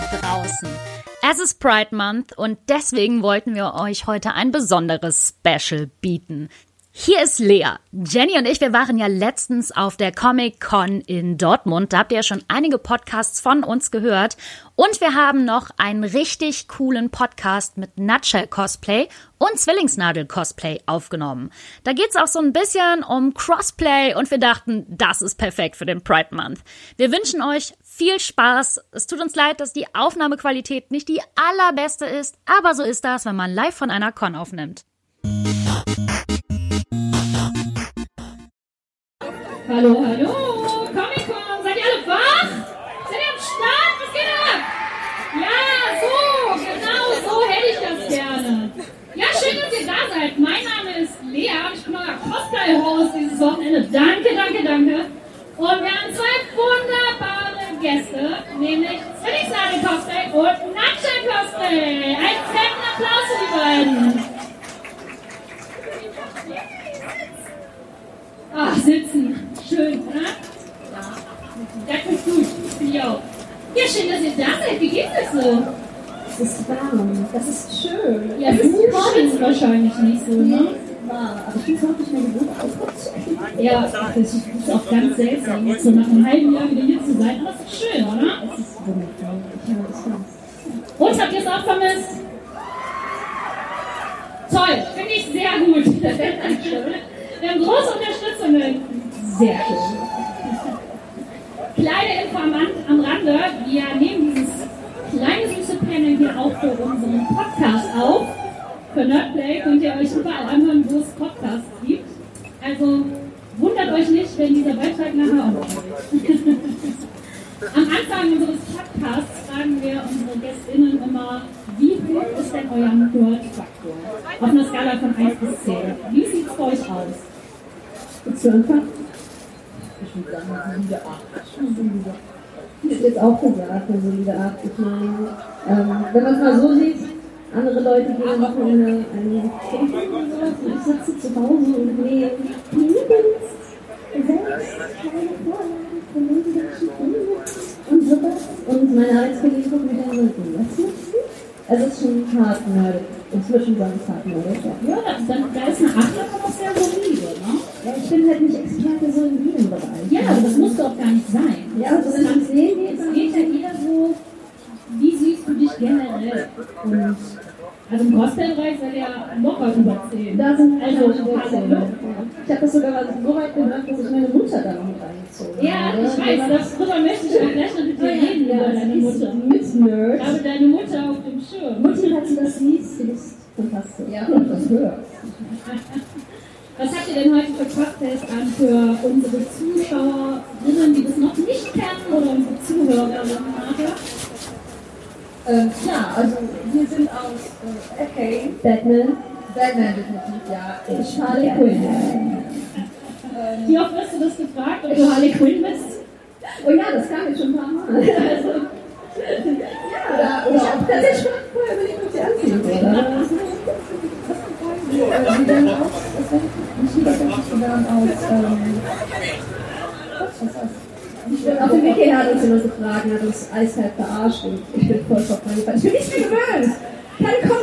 draußen. Es ist Pride Month und deswegen wollten wir euch heute ein besonderes Special bieten. Hier ist Lea. Jenny und ich, wir waren ja letztens auf der Comic Con in Dortmund. Da habt ihr ja schon einige Podcasts von uns gehört. Und wir haben noch einen richtig coolen Podcast mit Nutshell Cosplay und Zwillingsnadel Cosplay aufgenommen. Da geht's auch so ein bisschen um Crossplay und wir dachten, das ist perfekt für den Pride Month. Wir wünschen euch viel Spaß. Es tut uns leid, dass die Aufnahmequalität nicht die allerbeste ist, aber so ist das, wenn man live von einer Con aufnimmt. Hallo, hallo, Comic-Con, seid ihr alle wach? Seid ihr am Start? Was geht ab? Ja, so, genau so hätte ich das gerne. Ja, schön, dass ihr da seid. Mein Name ist Lea ich bin euer Cosplay-Host dieses Wochenende. Danke, danke, danke. Und wir haben zwei wunderbare Gäste, nämlich Zwillingsnadel Cosplay und Nutshell Cosplay. Einen fetten Applaus für die beiden. Ach, sitzen. Schön, oder? Ja. Das ist gut. Finde ich auch. Ja, schön, dass ihr da seid. Wie geht's euch so? Es ist warm, das ist schön. Ja, du schwitzt wahrscheinlich nicht so, ne? Aber ich es auch nicht mehr gewohnt, Ja, das ist, auch ganz seltsam, jetzt so nach einem halben Jahr wieder hier zu sein. Aber es ist schön, oder? Es ist vermisst. Und habt ihr es auch vermisst? Toll, finde ich sehr gut. Wir haben große Unterstützungen. Sehr schön. Kleine Info am, Rand- am Rande. Wir nehmen dieses kleine süße Panel hier auch für unseren Podcast auf. Für Nerdplay könnt ihr euch überall anhören, wo es Podcasts gibt. Also wundert euch nicht, wenn dieser Beitrag nachher auch noch. Am Anfang unseres Podcasts fragen wir unsere GästInnen immer, wie hoch ist denn euer Nerd-Faktor? Auf einer Skala von 1 bis 10. Wie sieht es bei euch aus? Willst du anfangen? Ich würde sagen, eine solide 8. Ich hätte jetzt auch gesagt, eine solide Art. Ich meine, ähm, wenn man es mal so sieht, andere Leute gehen am Wochenende sowas und ich sitze zu Hause und nähe Penis, selbst keine Vorlagen von irgendwelchen und sowas. Und meine Arbeitskollegen gucken mich an und sagen, was machst du? Also es ist schon hart nerdig. Schon sagen, es hart nerdig, ja. Ja, dann, da ist eine 8 aber sehr solide, ne? Ja, ich bin halt nicht Experte so in jedem Bereich. Ja, aber das muss doch gar nicht sein. Ja, also wenn man sehen geht, Es dann geht ja eher so, wie siehst du dich generell? Und also im Cosplay-Bereich seid ihr ja locker über 10. Da sind Also, Wurzeln. hallo. Ich habe das sogar so weit gebracht, dass ich meine Mutter da noch mit reingezogen Ja, habe. ich weiß, darüber möchte ich auch gleich noch mit dir reden, über Ja, deine Mutter. mit Nerd. Ich habe deine Mutter auf dem Schirm. Mutti hat sie das liest, die ist fantastisch. Ja, und das hört. Was habt ihr denn heute für Cocktails an für unsere Zuschauerinnen, die das noch nicht kennen, oder unsere Zuhörerinnen nachher? Ähm, ja, also wir sind aus äh, FK, Batman, Batman ja. ich Harley Quinn. Wie oft wirst du das gefragt, ob du Harley Quinn bist? Oh ja, das kam jetzt schon ein paar Mal. Also, Oder, ich oder habe auch tatsächlich schon vorher überlegt, ob sie anziehen würde. dann aus, das die dann aus, ähm, ist? Auf dem Weg hierher hat uns jemand gefragt hat uns eiskalt verarscht und ich bin voll reingefallen. Ich bin nicht mehr gewöhnt. Keine Con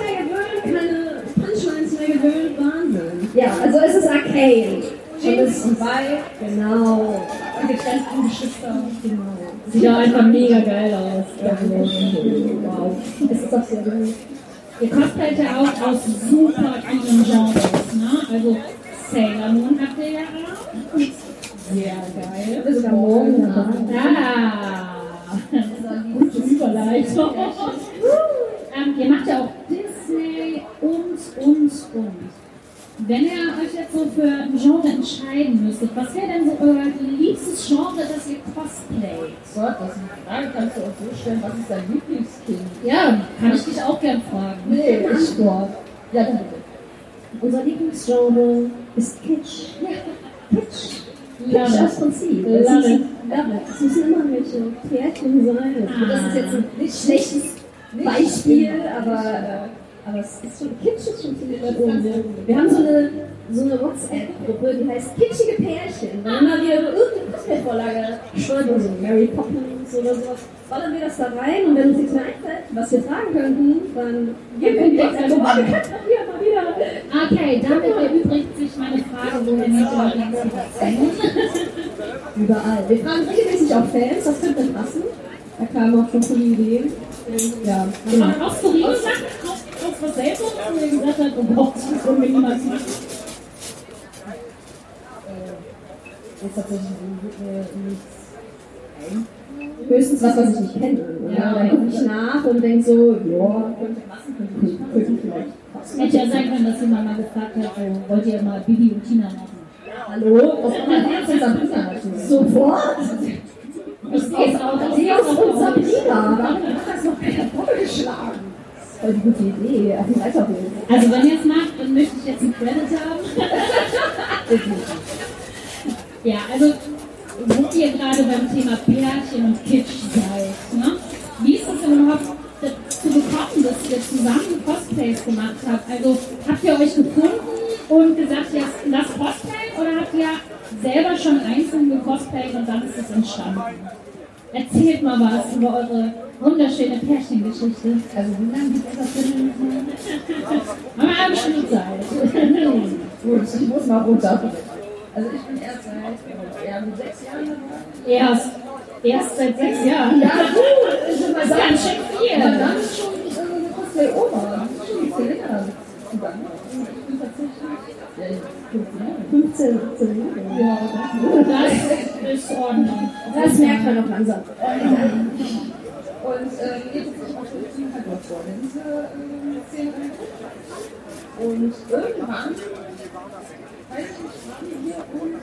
Ja, also es ist Arcane. Und es ist bei, genau. Die getrennten Geschwister. Genau. Sieht ja einfach mega geil aus. Wow. Es ist auch sehr gut. Ihr cosplayt ja auch aus super vielen Genres, ne? Also Sailor Moon habt ihr ja auch. Sehr geil. Sind sogar morgen. Ah, gute Überleitung. ähm, ihr macht ja auch Disney und, und, und. Wenn ihr euch jetzt so für ein Genre entscheiden müsstet, was wäre denn so euer liebstes Genre, das ihr cosplayt? Gott, das ist eine Frage, kannst du auch so stellen, was ist dein Lieblingskind? Ja, kann ich dich auch gern fragen. Nee, ich Sport. Ja, dann bitte. Unser Lieblingsgenre ist Kitsch. Kitsch. Love Kitsch it. aus Prinzip. Love Es müssen, it. love it. Es müssen immer welche Pärchen sein. Ah. Das ist jetzt ein nicht schlechtes Beispiel, aber, äh, aber es ist schon, Kitsch ist schon weit oben. Wir haben so eine so eine WhatsApp-Gruppe, die heißt Kitschige Pärchen. Wenn immer wieder über irgendeine Cosplay-Vorlage stolpern, so Mary Poppins oder sowas, ballern wir das da rein und wenn uns nichts mehr einfällt, was wir fragen könnten, dann geben wir wieder, mal wieder. Okay, damit erübrigt sich meine Frage, nehmt ihr eure Inspiration? Überall. Wir fragen regelmäßig auch Fans, was könnte denn passen? Da kamen auch schon viele Ideen. Ja, genau. Auch skurrile Sachen, was Seltsames, wo ihr gesagt Gott, das wollen wir niemals machen. Jetzt tatsächlich äh, nichts. Höchstens was, was ich nicht kenne. Ja, dann gucke ich nach und denke so, ja, Könnte könnte nicht könnte ich vielleicht. Hätte ja sein können, dass jemand mal gefragt hat, so, wollt ihr mal Bibi und Tina machen? Hallo? Man jetzt unser Pizza machen? Sofort? Ich sehe es auch, ich Deus es und. Sabrina, warum hat das noch keiner vorgeschlagen? Voll die gute Idee, auf Weiterholen. Also wenn ihr es macht, dann möchte ich jetzt einen Credit haben. Ja, also wo ihr gerade beim Thema Pärchen und Kitsch seid, ne? Wie ist es denn überhaupt dazu gekommen, dass ihr zusammen Cosplays gemacht habt? Also habt ihr euch gefunden und gesagt, ja, das Cosplay oder habt ihr selber schon einzeln gecosplayt und dann ist es entstanden? Erzählt mal was über eure wunderschöne Pärchengeschichte. Also wie lange gibt es das denn? Haben wir eine bestimmte Zeit. Gut, ich muss mal runter. Also ich bin erst seit äh, ja, mit sechs Jahren dabei. Erst, erst seit sechs Jahren. Ja, gut, Das ist ganz schön viel. Aber dann ist schon äh, eine Cosplay-Oma. Das ist schon ja, 15 Jahre. 15, 17 Jahre. Ja, das ist Ordnung. Das merkt man noch langsam. Und äh, äh, Szene rein. Und irgendwann, weiß ich nicht, waren wir hier und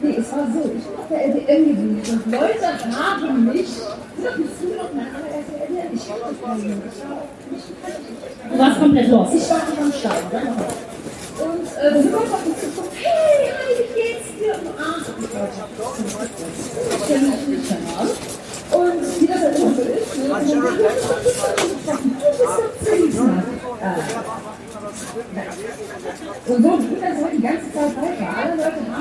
Nee, es war so, ich auf der LDM gewesen und Leute haben mich, Du warst komplett los. ich war nicht am Start, dann. Und äh, sind auf mich zugekommen, hey, hi, wie geht's dir? Und ah, ich kenne mich nicht danach. Und wie das halt immer so ist, ne? Und dann, du bist doch Pizza. Und so ging das so die ganze Zeit weiter. Alle Leute haben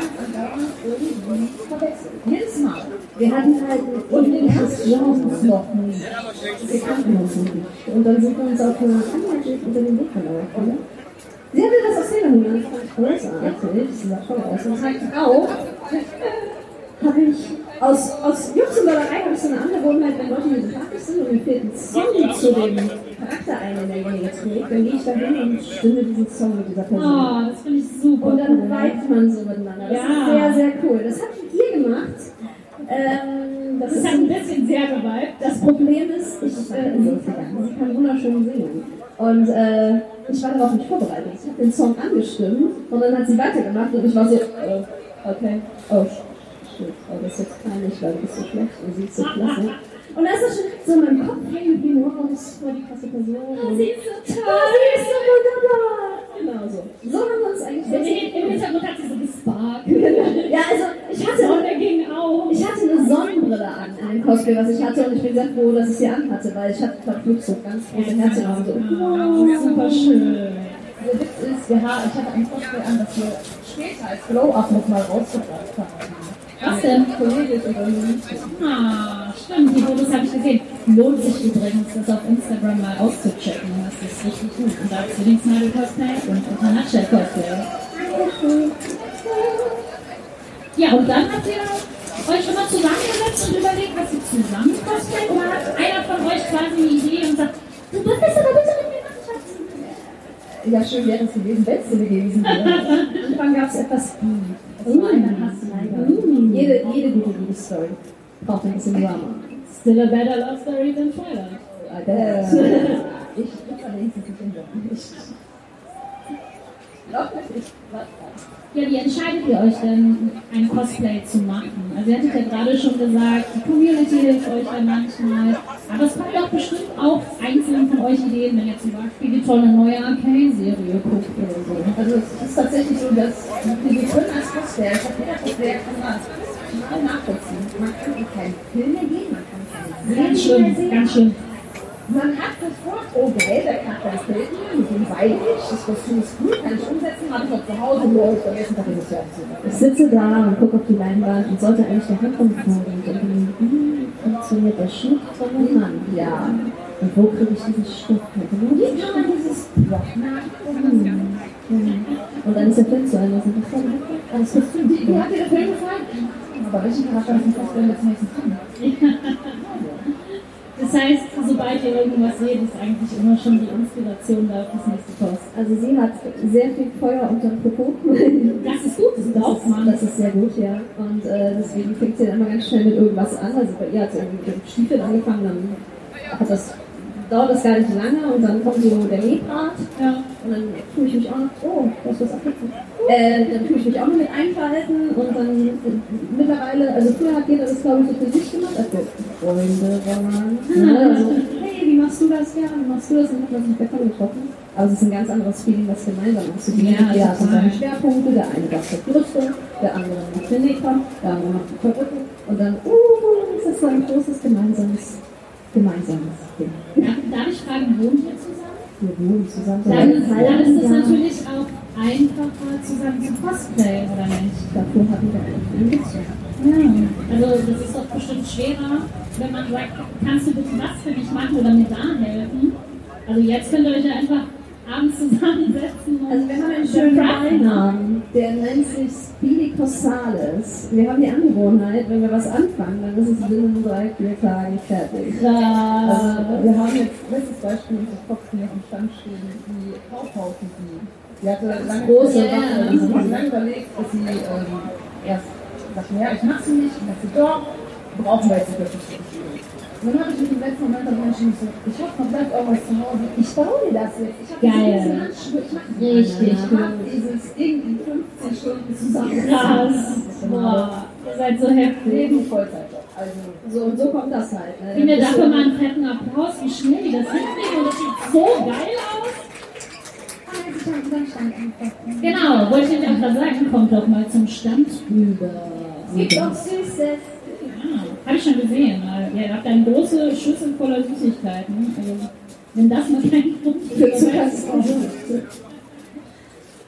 irgendwie verwechselt. Jedes Mal. Wir hatten halt ein ähnliches Genre noch nie. Wir kannten uns nicht. Und dann sind wir uns auf eine Anwältin über den Weg gelaufen. Sie hatte das aus Sailor das fand ich großartig. Das sah toll aus. Und halt auch habe ich aus, aus Jux und Dollerei habe ich so eine Angewohnheit, wenn Leute mir sympathisch sind und mir fehlt ein Song zu dem Charakter ein, den derjenige trägt, dann gehe ich da hin und stimme diesen Song mit dieser Person. Oh, das finde ich super. Und dann vibet man so miteinander. Das Ja. ist sehr, sehr cool. Das habt ihr gemacht. Ähm, das, Das ist ein bisschen sehr geweibt. das Problem ist, ich, äh, sie, sie kann wunderschön singen. Und äh, ich war darauf nicht vorbereitet. Ich habe den Song angestimmt und dann hat sie weitergemacht und ich war so, äh, okay, oh, shit, oh, das ist jetzt peinlich, weil du bist so schlecht und sie ist so klasse. Und da ist das schon so in meinem Kopf hängen geblieben, wow, das ist voll die krasse Person. Und, Sie ist so oh, toll. sie ist so wunderbar. Genau so. So haben wir uns eigentlich Im im Hintergrund hat sie so gesparkt. Ja, also ich hatte Sonne ging auf. ich hatte eine Sonnenbrille an in dem Cosplay, was ich hatte, und ich bin sehr froh, dass ich sie anhatte, weil ich hatte verflucht so ganz große Herzchen und so. Oh, super schön. Der Witz ist, wir haben, ich hatte ein Cosplay an, das wir später als Glow-Up nochmal rausgebracht haben. Was denn? Ist Mädchen. Ah, stimmt, die Fotos habe ich gesehen. Lohnt sich übrigens, das auf Instagram mal auszuchecken. Das ist richtig gut. Und da Zwillingsnadel Cosplay und International Cosplay. Ja, und dann habt ihr euch immer zusammengesetzt und überlegt, was ihr zusammen cosplay oder hat einer von euch quasi eine Idee und sagt, du bist das aber bitte mit mir Schatz? Ja, schön wäre es gewesen, wenn es so gewesen wäre. Am Anfang gab es etwas Beef. Hassleider. Jede, jede gute Liebesstory braucht ein bisschen Drama. Still a better love story than Twilight. Ich bin allerdings nicht in Job. Ich glaube, ich was Ja, wie entscheidet ihr euch denn, ein Cosplay zu machen? Also ihr hattet ja gerade schon gesagt, die Community hilft euch ja manchmal. Aber es kommt doch bestimmt auch einzeln von euch Ideen, wenn ihr zum Beispiel die tolle neue Arcane-Serie guckt oder so. Also es ist tatsächlich so, dass wir können als Cosplayer, ich habe jeder kann das total nachvollziehen. Man kann in keine Filme gehen, man kann keine Ganz Serien mehr schön, ganz schön. Man hat sofort oh geil, der Charakter gefällt mir, mit dem weine ich, das Kostüm ist gut, kann ich umsetzen, habe ich auch zu Hause, läuft, am nächsten Tag ist es fertig. Ich sitze da und gucke auf die Leinwand und sollte eigentlich der Hand umfahren und funktioniert der Schnitt von einem Mann? Ja. Und wo kriege ich diesen Stoff her? Genau Wie kann man dieses? Und dann ist der Film zu Ende. Und ich sage, Aber das Kostüm, wie, hat dir der Film gefallen? Aber welchen Charakter ist das denn jetzt nächsten Film? Das heißt, sobald ihr irgendwas seht, ist eigentlich immer schon die Inspiration da fürs nächste. Also sie hat sehr viel Feuer unterm Popo. Das ist gut, das braucht man. Das ist sehr gut, ja. Und äh, deswegen fängt sie dann immer ganz schnell mit irgendwas an. Also bei ihr hat sie irgendwie mit dem Stiefel angefangen, dann hat das, dauert das gar nicht lange und dann kommt so der Nähbart. Ja. Und dann tue ich mich auch noch, oh, da ist was abgekommen. Äh, dann tue ich mich auch noch mit einverhalten und dann mittlerweile, also früher hat jeder das glaube ich so für sich gemacht, als wir Freunde waren. Ne? Also, hey, wie machst du das? Ja, wie machst du das? Und hat man sich davon getroffen. Aber es ist ein ganz anderes Feeling, was gemeinsam auszubieten. Ja, Jeder hat seine Schwerpunkte, der eine macht die Rüstung, der andere macht den Nähkram, der andere macht die Verrückung und dann, uh, ist das so ein großes gemeinsames, gemeinsames Ding. Darf, ich fragen, wohnt ihr zusammen? Wir wohnen zusammen. Dann, dann ist es natürlich auch einfacher, zusammen zu cosplayen, oder nicht? Dafür hatten wir eigentlich ein bisschen. Ja. Also das ist doch bestimmt schwerer, wenn man sagt, kannst du bitte was für mich machen oder mir da helfen? Also jetzt könnt ihr euch ja einfach abends zusammensetzen und Also wir haben einen schönen. Beinamen, der nennt sich Speedy Corsales. Wir haben die Angewohnheit, wenn wir was anfangen, dann ist es binnen drei, vier Tagen fertig. Krass. Also, wir haben jetzt letztes Beispiel unsere Fox, die auf dem Stand stehen, die Kaufhaufen, die. Die hatte lange Große Waffe. die hat lange überlegt, dass sie ähm, erst sagte, ja, ich mach sie nicht, und dachte, doch, brauchen wir jetzt nicht wirklich so viel. Und dann habe ich mich im letzten Moment dann entschieden, so, ich hoffe, noch bleibt irgendwas zu Hause. Ich baue mir das jetzt. Ich habe Geil. diese Handschuhe, ich mache Richtig ich mach dieses Ding in 15 Stunden zusammen. Krass. Boah, ihr seid so heftig. Leben Vollzeitjob. Also, So und so kommt das halt. Ne? Gib mir dafür mal einen fetten Applaus, wie schnell die das hinkriegen und das sieht so geil aus. Genau, wollte ich auch gerade sagen, kommt doch mal zum Stand rüber. Gibt auch Süßes. Habe ich schon gesehen. Ja, ihr habt eine große Schüssel voller Süßigkeiten. Also, wenn das mal kein Grund Für Zucker ist. ist auch gut.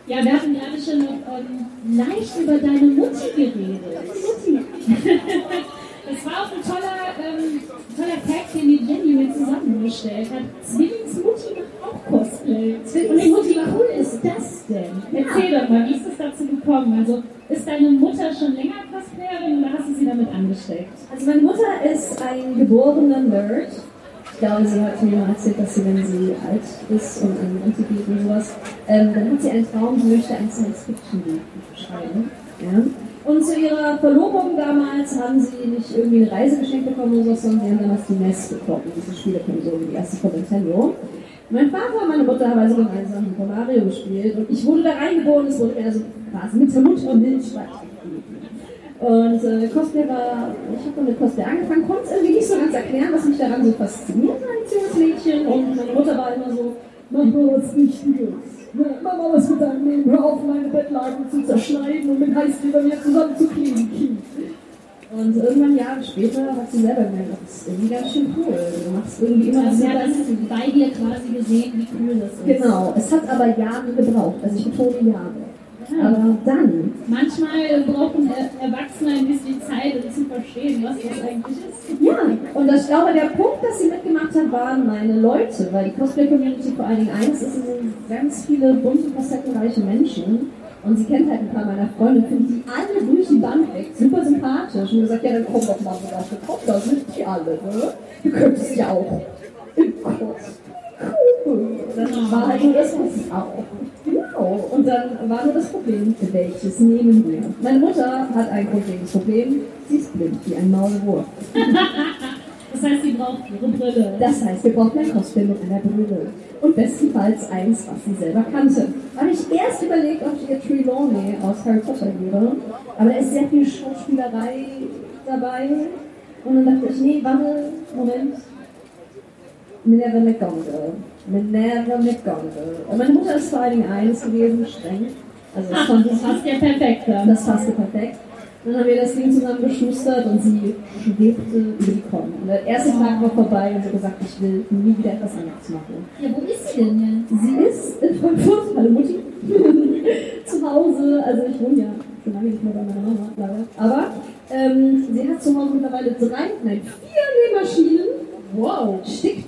Ja, wir hatten gerade schon ähm, leicht über deine Mutti geredet. Mutti. Das war auch ein toller, ähm, toller Tag, den die Jenny mir zusammengestellt hat. Zwillingsmutti macht auch Cosplay. Zwillingsmutti, wie cool ist das denn? Erzähl doch mal, wie ist es dazu gekommen? Also, ist deine Mutter schon länger Cosplayerin oder hast du sie damit angesteckt? Also meine Mutter ist ein geborener Nerd. Ich glaube, sie hat mir mal erzählt, dass sie, wenn sie alt ist und an Rente geht und sowas, ähm, dann hat sie einen Traum, sie möchte ein Science-Fiction-Buch schreiben. Ja? Und zu ihrer Verlobung damals haben sie nicht irgendwie eine Reise geschenkt bekommen oder so, sondern sie haben damals die NES bekommen, diese Spielekonsole, die erste von Nintendo. Mein Vater und meine Mutter haben also gemeinsam Super Mario gespielt und ich wurde da reingeboren, es wurde eher so quasi mit der Muttermilch weitergegeben. Und äh, Cosplay war, ich habe mit Cosplay angefangen, konnte es irgendwie nicht so ganz erklären, was mich daran so fasziniert als junges Mädchen. Und meine Mutter war immer so, mach mal was Wichtiges. Mal was mit deinem Leben, hör auf, meine Bettlaken zu zerschneiden und mit Heißkleber bei mir zusammenzukleben, Kind. Und irgendwann Jahre später hat sie selber gemerkt, das ist irgendwie ganz schön cool. Du machst irgendwie immer Also, so sie hat das. das bei dir quasi gesehen, wie cool das ist. Genau, es hat aber Jahre gebraucht, also ich betone Jahre. Aber dann Manchmal brauchen äh, Erwachsene ein bisschen Zeit, um zu verstehen, was das eigentlich ist. Ja, und ich glaube, der Punkt, dass sie mitgemacht hat, waren meine Leute, weil die Cosplay-Community vor allen Dingen eins ist, es sind ganz viele bunte, facettenreiche Menschen. Und sie kennt halt ein paar meiner Freunde, findet die alle durch die Bank weg, super sympathisch. Und gesagt, ja, dann komm doch mal was, komm, da sind die alle, ne? Du könntest ja auch. Cool. Das war halt nur das, was ich auch. Genau. Und dann war nur das Problem, welches nehmen wir? Meine Mutter hat ein grundlegendes Problem. Sie ist blind wie ein Maulwurf. Das heißt, sie braucht ihre Brille. Das heißt, wir brauchen ein Cosplay mit einer Brille. Und bestenfalls eins, was sie selber kannte. Habe ich erst überlegt, ob ich ihr Trelawney aus Harry Potter gebe. Aber da ist sehr viel Schauspielerei dabei. Und dann dachte ich, nee, warte, Moment. Minerva McGonagall. Minerva McGonagall. Und meine Mutter ist vor allen Dingen eins gewesen, streng. Also das konnte Das passt ja perfekt dann. das passte perfekt. Dann haben wir das Ding zusammen geschustert und sie schwebte über die Con. Und der erste Tag war vorbei und sie hat gesagt, ich will nie wieder etwas anderes machen. Ja, wo ist sie denn jetzt? Sie ist in Frankfurt, hallo Mutti, zu Hause. Also ich wohne ja schon lange nicht mehr bei meiner Mama, leider. Aber ähm, sie hat zu Hause mittlerweile drei, nein, vier Nähmaschinen. Wow. Stickt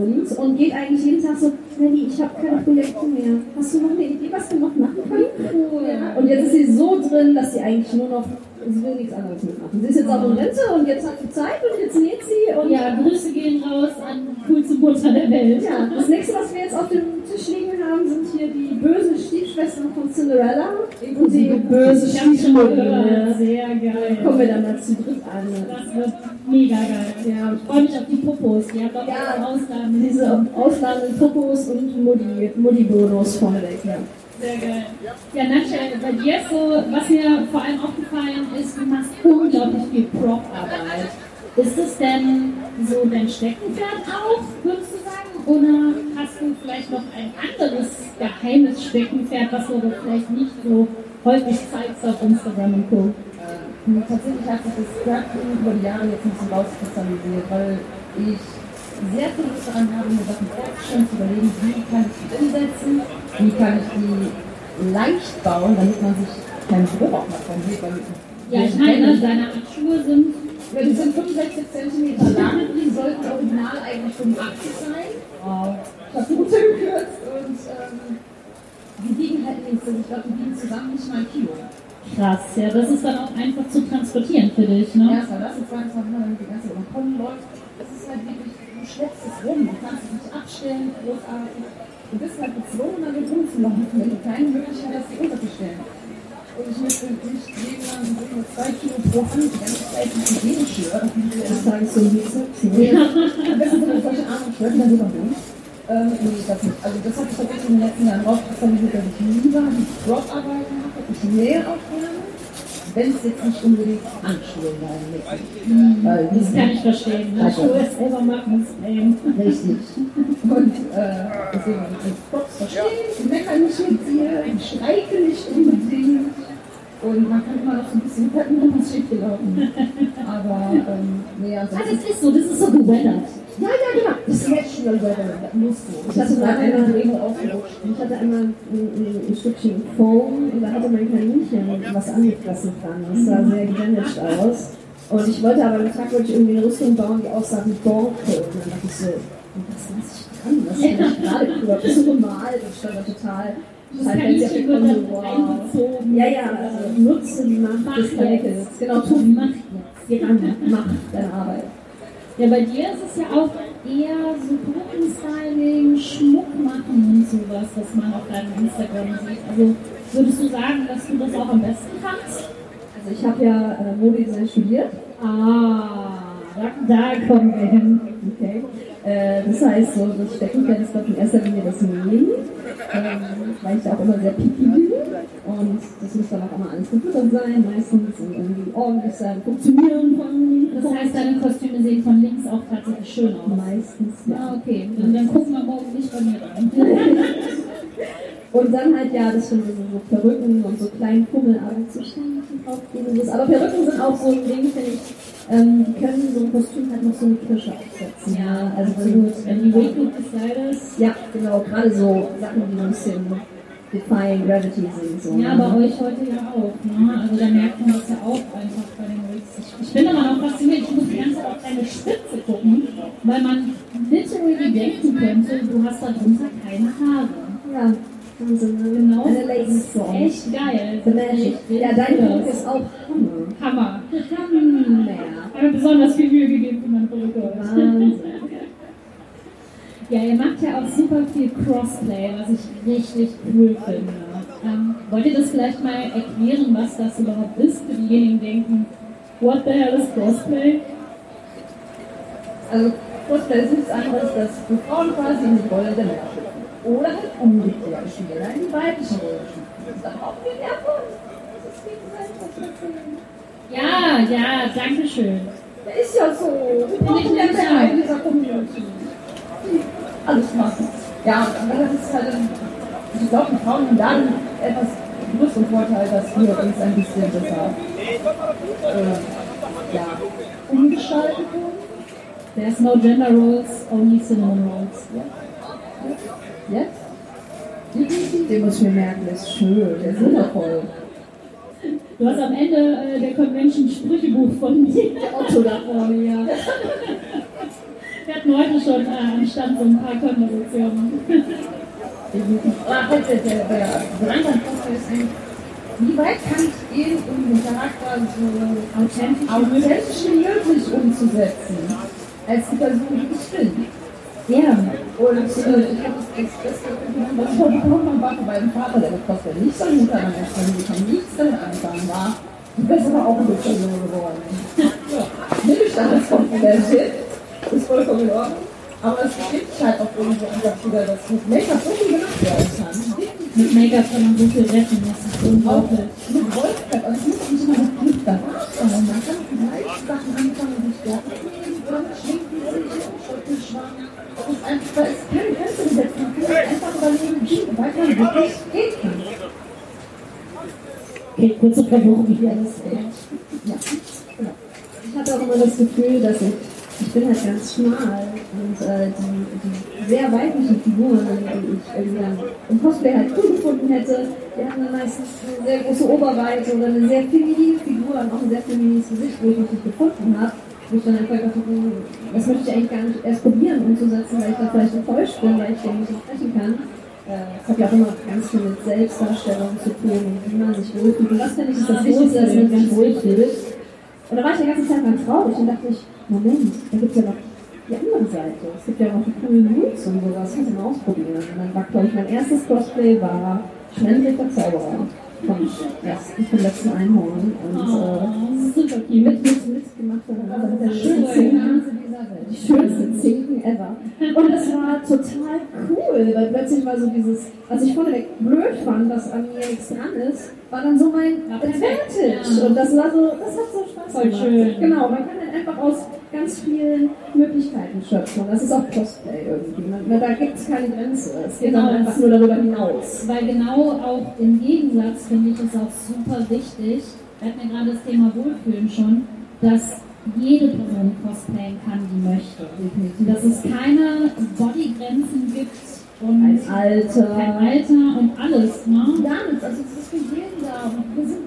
Wund und geht eigentlich jeden Tag so, Nelly, ich habe keine Projekte mehr. Hast du noch eine Idee, was wir noch machen können? Cool. Ja. Und jetzt ist sie so drin, dass sie eigentlich nur noch, sie will nichts anderes mitmachen. Sie ist jetzt auch in Rente und jetzt hat sie Zeit und jetzt näht sie und Ja, Grüße gehen raus an coolste Mutter der Welt. ja, das nächste, was wir jetzt auf dem Tisch liegen haben, sind hier die bösen Stiefschwestern von Cinderella und die böse mal Stiefmutter. gehört. Sehr geil. Kommen wir dann dazu dritt an. Das wird mega geil. Ja, Ich freue mich auf die Popos. Die haben doch Ja. ja. Ausgaben. diese ausladenden Popos und Modi- Modi-Bonus vorneweg, ja. Sehr geil. Ja, Nadja, bei dir ist so, was mir vor allem aufgefallen ist, du machst unglaublich viel Prop-Arbeit. Ist es denn so dein Steckenpferd auch, würdest du sagen? Oder hast du vielleicht noch ein anderes geheimes Steckenpferd, was du vielleicht nicht so häufig zeigst auf Instagram und Co.? Tatsächlich hat sich das Scrapping über die Jahre jetzt ein bisschen rauskristallisiert, weil ich sehr viel Lust daran habe, mir Sachen vorzustellen, zu überlegen, wie kann ich die umsetzen, wie kann ich die leicht bauen, damit man sich keinen Bruch auch mal von sieht. Ja, ich meine, deine Handschuhe sind ja, die sind 65 cm lang, die sollten original eigentlich 85 sein. wow. Ich habe die runtergekürzt und ähm, die wiegen halt nichts. Also ich glaube, die wiegen zusammen nicht mal ein Kilo. Krass. Ja, das ist dann auch einfach zu transportieren für dich, ne? Erstmal das und zweitens mal, wenn man die ganze Zeit am Kommen läuft, das ist halt wirklich, du schleppst es rum, du kannst es nicht abstellen, großartig. Du bist halt gezwungen, damit rumzulaufen, wenn du keine Möglichkeit hast, die unterzustellen. Und ich möchte nicht jeden Mal nur zwei Kilo pro Hand ganze Zeit mit dem Leben schwören. Das sage ich so ein Bizeps. Am besten sind solche Arme schwören, dann sogar durch. Ähm, das nicht. Also das hat sich tatsächlich in den letzten Jahren rauskristallisiert, dass ich lieber die Drop-Arbeiten mache. Ich auch gerne, wenn es jetzt nicht unbedingt Handschuhe sein müssen. Weil die Das kann ich verstehen. Ne? Also- selber machen ist lame. Richtig. Und äh, deswegen, ich Props verstehen, ich meckere nicht mit dir, ich streike nicht unbedingt. Und man kann immer noch so ein bisschen gucken, wenn was schief gelaufen Aber, ähm, nee, Ah, ansonsten. das ist so, das ist so geweathert. Ja, ja, genau. Das ist natural weather, das musst du. Ich hatte Das mal einmal- Regel ausgerutscht. Ich hatte einmal ein, ein, ein Stückchen Foam und da hatte mein Kaninchen was angefressen dran. Das sah sehr gedamaged aus. Und ich wollte aber am Tag wollte ich irgendwie eine Rüstung bauen, die aussah wie Borke. Und dann dachte ich so, was lasse ich dran? Das ist gerade cool. Das ist so gemalt und stand da total. Das halt, Kaninchen wird Konto, dann wow. eingezogen. Ja, ja, also nutze die Macht Mach des jetzt. Kaninchens. Genau, tu Mach Macht. Geh ran, mach deine Arbeit. Ja, bei dir ist es ja auch eher so Gruppenstyling, Schmuck machen und sowas, was man auf deinem Instagram sieht. Also würdest du sagen, dass du das auch am besten kannst? Also ich habe ja äh, Modedesign studiert. Ah, da, da kommen wir hin. Okay. Äh, das heißt, so das Steckenpferd ist ich in erster Linie das Nähen, ähm, weil ich da auch immer sehr picky bin. Und das muss dann auch immer alles gefüttert sein, meistens und irgendwie ordentlich sein, funktionieren von Das heißt, deine Kostüme sehen von links auch tatsächlich schön aus. meistens, Ah, ja. okay. Dann, dann gucken wir morgen nicht bei mir rein. Und dann halt, ja, das sind so, so Perücken und so kleinen Pummelarbeit zu Steinchen. Aber Perücken sind auch so ein Ding, finde ich, ähm, die können so ein Kostüm halt noch so eine Kirsche aufsetzen. Ja, also absolut. so, Wenn die Design ist. Ja, genau, gerade so Sachen, die so ein bisschen Defying Gravity sind. So, Ja, ne? bei euch heute ja auch. Ne? Also da merkt man das ja auch einfach bei den Wigs. Ich, ich bin immer noch fasziniert, ich muss die ganze Zeit auf deine Spitze gucken, weil man literally denken könnte, du hast da drunter keine Haare. Ja, Genau. Das ist echt geil. The Magic. Ja, dein Look ist auch Hammer. Hammer. Hammer. Ich habe mir besonders viel Mühe gegeben für meine heute. Wahnsinn. Ja, ihr macht ja auch super viel Crossplay, was ich richtig cool finde. Ähm, wollt ihr das vielleicht mal erklären, was das überhaupt ist, für diejenigen, die denken, what the hell is Crossplay? Also, Cosplay ist nichts anderes, dass du Frauen quasi in die Rolle der Männer. Oder halt umgekehrt spielen, in die weibliche Rolle. Das ist aber auch viel mehr von. Das ist gegenseitig. Ja, ja, danke schön. Ja, ist ja so. Wir brauchen ja mehr in dieser Community. Alles machen. Ja, und das ist halt, ein- ich glaube, die Frauen haben da dann etwas größten Vorteil, dass wir uns ein bisschen besser äh, ja, umgestalten können. There's no gender roles, only cinnamon rolls. Jetzt? Den muss ich mir merken, der ist schön, der ist wundervoll. Du hast am Ende äh, der Convention ein Sprüchebuch von mir. Otto da vorne, ja. Wir hatten heute schon äh, am Stand so ein paar Konversationen. Ah. Wie weit kann ich gehen, um den Charakter so Authentisch. authentisch wie möglich umzusetzen? Als die Person, die ich bin. Ja. Und äh, ich habe das, beste Kompliment, was ich heute habe, war von meinem Vater, der gekostet nicht seine Mutter an der Familie, nichts damit anfangen, war. Bist aber auch ein bisschen jünger geworden. ja. Als Kompliment hin. Ist vollkommen in Ordnung. Aber es gibt halt auch irgendwo einfach wieder, dass mit Make-up so viel gemacht werden kann. Mit Make-up kann man so viel retten, das ist unglaublich. mit Wolfsbett, also es muss nicht immer mit Glück danach sein. Man kann mit leichten Sachen anfangen, sich dort oder mit Schminken sich und Das ist einfach. Man kann sich einfach überlegen, wie weit man wirklich gehen kann. Okay, kurze Verwirrung, wie alles Ja, genau. Ich hatte auch immer das Gefühl, dass ich, ich bin halt ganz schmal und äh, die, die sehr weiblichen Figuren, die ich irgendwie dann im Cosplay halt cool gefunden hätte, die hatten dann meistens eine sehr große Oberweite oder eine sehr feminine Figur und auch ein sehr feminines Gesicht, wo ich mich gefunden habe. Wo ich dann einfach dachte, hm, das möchte ich eigentlich gar nicht erst probieren umzusetzen, weil ich da vielleicht enttäuscht bin, weil ich den nicht sprechen kann. Äh, Es hat ja auch immer ganz viel mit Selbstdarstellung zu tun wie man sich wohlfühlt. Und das finde ich ist das Wichtigste, dass man sich wohlfühlt. Und da war ich die ganze Zeit ganz traurig und dachte ich, Moment, da gibt es ja noch die andere Seite. Es gibt ja noch die coolen Moods und sowas, kannst du mal ausprobieren. Und dann war, glaube ich, mein erstes Cosplay war Schwendlich der Zauberer vom ersten, vom letzten Einhorn. Und äh, super die mit, mit, mitgemacht hat, also mit der schönsten. Die schönste Zinken ever. Und das war total cool, weil plötzlich war so dieses, was ich vorneweg blöd fand, dass an mir nichts dran ist, war dann so mein Advantage. Ja. Und das war so, das hat so Spaß Voll gemacht. schön. Genau, man kann halt einfach aus ganz vielen Möglichkeiten schöpfen. Das ist auch Cosplay irgendwie. Man, da gibt es keine Grenze. Es geht Genau, dann einfach nur darüber hinaus. Weil genau auch im Gegensatz finde ich es auch super wichtig, wir hatten ja gerade das Thema Wohlfühlen schon, dass jede Person cosplayen kann, die möchte. Und dass es keine Bodygrenzen gibt und Ein Alter. kein Alter und alles. Ne? Gar nichts, also es ist für jeden da. Und wir sind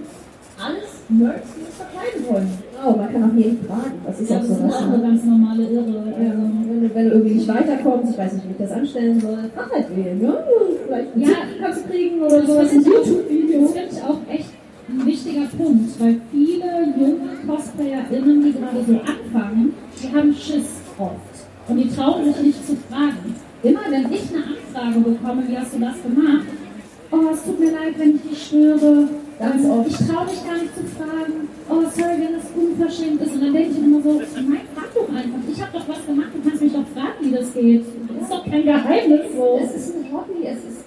alles Nerds, die uns verkleiden wollen. Genau, man kann auch jeden fragen. Das ist Ja, auch das so ist auch ne? eine ganz normale Irre. Ja, Also, wenn, du, wenn du irgendwie nicht weiterkommst, ich weiß nicht, wie ich das anstellen soll, frag halt wen, ne? Vielleicht einen Ja. Tipp kannst du kriegen oder Das sowas, ein YouTube-Video. Das finde ich auch echt ein wichtiger Punkt, weil viele junge CosplayerInnen, die gerade so anfangen, die haben Schiss oft. Und die trauen sich nicht zu fragen. Immer wenn ich eine Anfrage bekomme, wie hast du das gemacht? Oh, es tut mir leid, wenn ich dich störe. Ganz oft. Ich traue mich gar nicht zu fragen. Oh, sorry, wenn das unverschämt ist. Und dann denke ich immer so, nein, frag doch einfach. Ich habe doch was gemacht, du kannst mich doch fragen, wie das geht. Das ist doch kein Geheimnis so. Es ist ein Hobby, es ist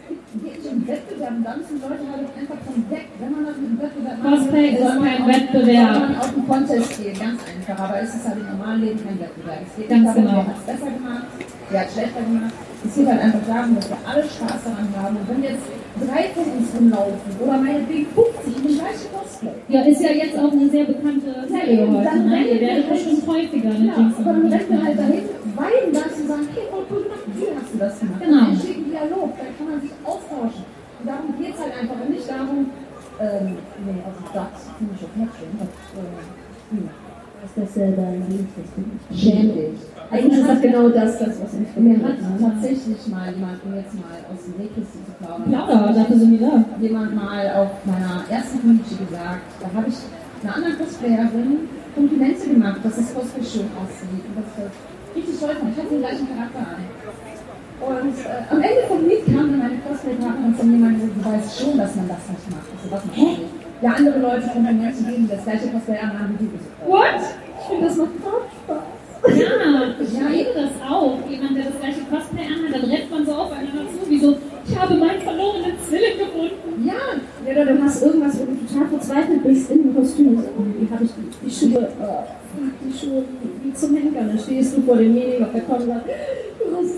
geht um Wettbewerb. Und dann sind Leute halt einfach vom Deck. Wenn man das mit dem Wettbewerb macht, Cosplay ist kein auf- Wettbewerb. Soll man auf einen Contest gehen, ganz einfach. Aber es ist halt im normalen Leben kein Wettbewerb. Es geht Ganz nicht darum, genau. wer hat es besser gemacht, wer hat es schlechter gemacht. Es geht halt einfach darum, dass wir alle Spaß daran haben. Und wenn jetzt drei von uns rumlaufen oder meinetwegen 50 in dem gleichen Cosplay, Ja, ist ja jetzt auch eine sehr bekannte Serie eben, heute. dann Ne? Ihr werdet bestimmt häufiger eine Ja, Jinx aber dann rennen wir halt dahin, weinen das und sagen, hey, voll cool gemacht, wie hast du das gemacht? Genau. Dann ein Dialog, dann kann man sich austauschen. Und darum geht es halt einfach und nicht darum, ähm, nee, also das finde ich auch nicht schön. Das, ähm, hm, Das ist dasselbe ein Lied, das ich. schäm dich. Eigentlich ist das genau das, das was mich Mir hat tatsächlich mal jemand, um jetzt mal aus dem Nähkisten zu plaudern, Plauder, dafür sind wir da. jemand mal auf meiner ersten Community gesagt, da habe ich einer anderen Cosplayerin Komplimente gemacht, dass das Cosplay schön aussieht und dass das richtig toll fand. Ich hatte den gleichen Charakter an. Und äh, am Ende vom Lied kam dann meine Cosplay-Partnerin zu mir und meinte, du weißt schon, dass man das nicht macht. Ich so, was du nicht? Ja, andere Leute Komplimente geben, die das gleiche Cosplay anhaben wie du. What? Ich finde, das macht auch Spaß. Ja, ich liebe das auch. Jemand, der das gleiche Cosplay anhat, dann rennt man so aufeinander zu, wie so, ich habe meinen verlorenen Zwilling gefunden. Ja, oder du hast irgendwas, wo du total verzweifelt bist in dem Kostüm. Wie habe ich die, die Schuhe, äh, die Schuhe wie zum Henker. Dann stehst du vor dem Meeting auf der Konrad.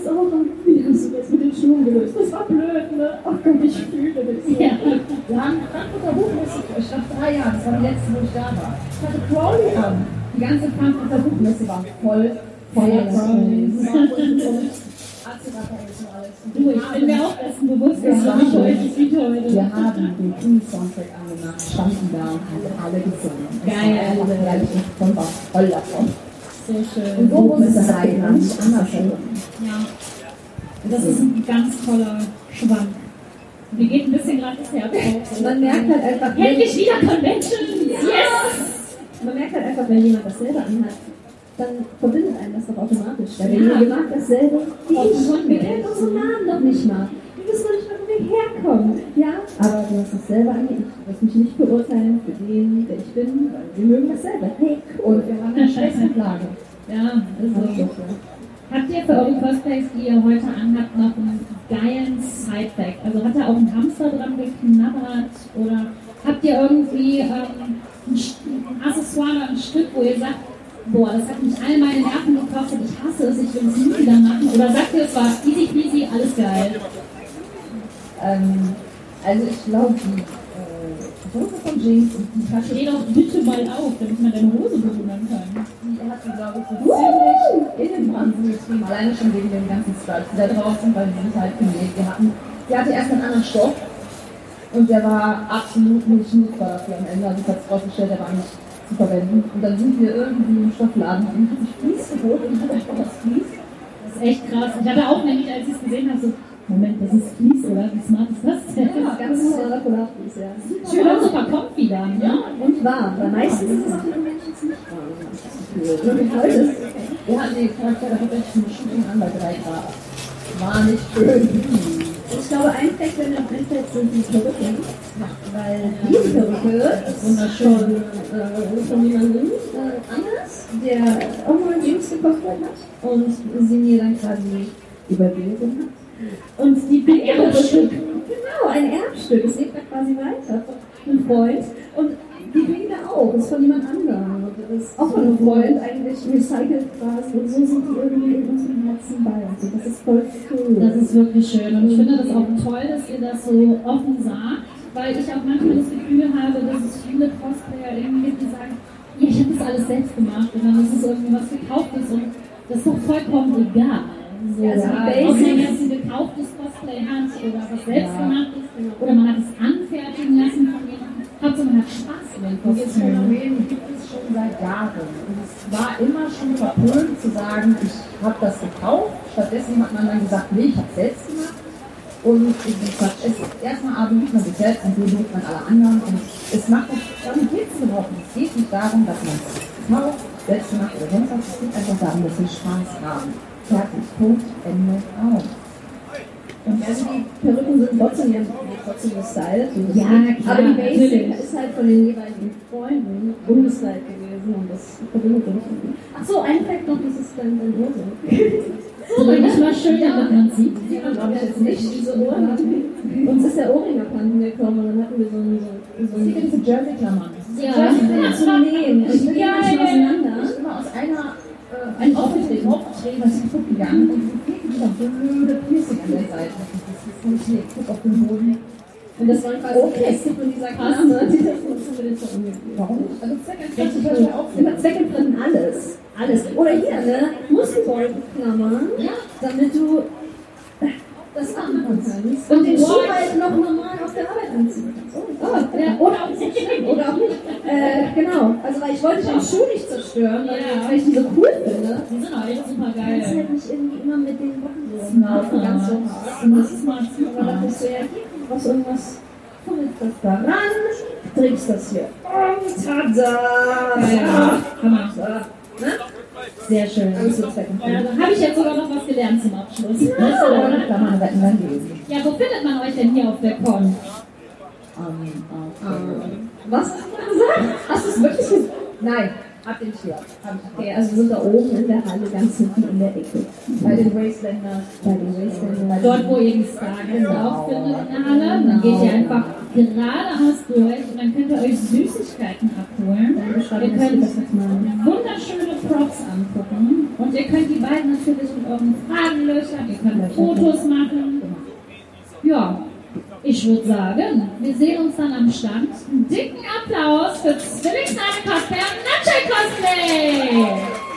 Auch an. Wie hast du das mit den Schuhen gelöst? Das war blöd, ne? Ach Gott, ich fühle das. Ja. Wir haben Frankfurter Buchmesse, ich nach drei Jahren, das war die letzte, wo ich da war. Ich hatte Crowley an. Die ganze Frankfurter Buchmesse war voll, voller Crowley. Du, ich bin mir auch dessen bewusst, dass mich schon. heute sieht heute. Wir haben den Queen-Soundtrack angemacht, standen da und haben alle gesungen. Es Geil. war herrlich und ich war voll davon. Und so muss es sein, nicht andersrum. Ja. Das ist ein ganz toller Schwank. Mir geht ein bisschen gerade das Herz auf. Man merkt halt einfach, wenn, Endlich wieder Convention! Yes! man merkt halt einfach, wenn jemand dasselbe anhat, dann verbindet einen das doch automatisch. Weil Ja. derjenige mag dasselbe wie ich. Fall. kennen unseren Namen noch nicht mal. Herkommen. Ja, aber du hast dasselbe an wie ich. Du wirst mich nicht beurteilen für den, der ich bin, weil wir mögen dasselbe. Hey, Und wir haben eine Schwesternplage. Ja, also. Habt ihr für eure Cosplays, die ihr heute anhabt, noch einen geilen Sidefact? Also hat da auch ein Hamster dran geknabbert? Oder habt ihr irgendwie ähm, ein Accessoire oder ein Stück, wo ihr sagt, boah, das hat mich all meine Nerven gekostet, ich hasse es, ich will es nie wieder machen? Oder sagt ihr, es war easy peasy, alles geil? Ähm, also ich glaube, die äh, Hose von Jinx und die Tasche, Dreh doch bitte mal auf, damit man deine Hose bewundern kann. die hat sie, glaube ich, so ziemlich in den Wahnsinn getrieben. Alleine schon wegen den ganzen Stripes, die da drauf sind, weil die sind halt genäht. Wir hatten, sie hatte erst einen anderen Stoff und der war absolut nicht nutzbar dafür am Ende. Also ich habe es rausgestellt, der war nicht zu verwenden. Und dann sind wir irgendwie im Stoffladen und hat sich Vlies geholt und hat einfach das Vlies. Das ist echt krass. Ich hatte auch nämlich, als ich es gesehen habe, so, Moment, das ist Fleece, oder? Wie smart ist das denn? Ja, ganz normaler Polarfuß, ja. Schön und super comfy dann, ne? Und warm. Weil meistens ist es auch den Menschen nicht warm. ist es okay. Wir hatten die Charaktere tatsächlich ein Shooting an bei 3 Grad. War nicht schön. Ich glaube, ein Fact, der mir noch einfällt, sind die Perücken. Weil diese Perücke ist wunderschön äh, von jemandem äh, anders, der auch mal Jeans gekauft hat und sie mir dann quasi übergeben hat. Und die Ein Erbstück. Genau, ein Erbstück. Es lebt da quasi weiter von einem Freund. Und die Pinke auch, ist von jemand anderem. Und das ist auch von einem Freund eigentlich recycelt quasi. Und so sind die irgendwie in unserem Herzen bei uns. Das ist voll cool. Das ist wirklich schön. Und ich finde das auch toll, dass ihr das so offen sagt, weil ich auch manchmal das Gefühl habe, dass es viele Cosplayer irgendwie gibt, die sagen, ja, ich habe das alles selbst gemacht und dann ist es irgendwie was gekauftes und das ist doch vollkommen egal. So, Ja, also die Basics- gekauftes Cosplay hat oder was selbst gemacht ist oder man hat es anfertigen lassen von jemandem. Hauptsache man hat Spaß an den Kostümen. Phänomen gibt es schon seit Jahren. Und es war immer schon verpönt zu sagen, ich habe das gekauft. Stattdessen hat man dann gesagt, nee, ich habe es selbst gemacht. Und es ist erstmal A, liebt man sich selbst und B, liebt man alle anderen. Und es macht das, darum geht es überhaupt nicht. Es geht nicht darum, dass man es kauft, selbst gemacht oder sonst was. Es geht einfach darum, dass wir Spaß haben. Fertig, Punkt, Ende, aus. Und also die Perücken sind trotzdem, die haben trotzdem gestylt. Ja, klar, Aber die Basic ist halt von den jeweiligen Freunden umgestylt gewesen und das verbindet uns. Ach so, ein Fact noch, das ist dann dein Hose. So, nicht mal schön, damit man sieht. Man, glaube ich, jetzt nicht, diese Ohren. Uns ist der Ohrring abhanden gekommen und dann hatten wir so ein, so, ein diese Jersey-Klammern. Ja. Jersey zum Nähen. Ich bin Geil. manchmal auseinander. Ich bin immer aus einer, äh, ein aufgetreten, was ich gucken gegangen und fehlt dieser blöde Piercing an der Seite. Das funktioniert. Guck auf den Boden. Und das waren quasi Okay. Reste von dieser die gegeben Warum? Also Zweck Richtig entfaltet cool. hört ja auch Immer zweckentfremden alles. Alles. Oder hier, ne? Muskelbeutelklammern, Ja. damit du das machen kannst. Und den Schuh halt noch normal auf der Arbeit anziehen. Oh, oh, ja. Oder auch nicht. Oder auch nicht. Äh, genau. Also, weil ich wollte den Schuh nicht zerstören, weil, Ja. weil ich die so cool finde. Die sind auch echt super Du kannst geil. halt nicht irgendwie immer mit den Wochen so Smart. ganz so hart. Das ist mal Aber da bist du ja hier, du brauchst irgendwas, fummelst das da ran, drehst das hier um, tada! Ja, Hammer. So, ne? Sehr schön. Alles. Ja, habe ich jetzt sogar gelernt zum Abschluss. Lesen. Ja, wo findet man euch denn hier auf der Con? Ähm, Ähm, Was hast du gesagt? Hast du es wirklich gesagt? Nein, hab den ich Okay, also sind da oben in der Halle, ganz hinten in der Ecke. Bei den Wastelanders. Bei den Wastelandern. Dort, wo ihr die Stargazer auch findet in der Halle. Dann geht ihr einfach geradeaus durch und dann könnt ihr euch Süßigkeiten abholen. Ihr könnt wunderschöne Props angucken. Und ihr könnt die beiden natürlich mit euren Fragen löchern, ihr könnt Fotos machen. Ja, ich würde sagen, wir sehen uns dann am Stand. Einen dicken Applaus für Zwillingsheim Cosplay und Nutshell Cosplay!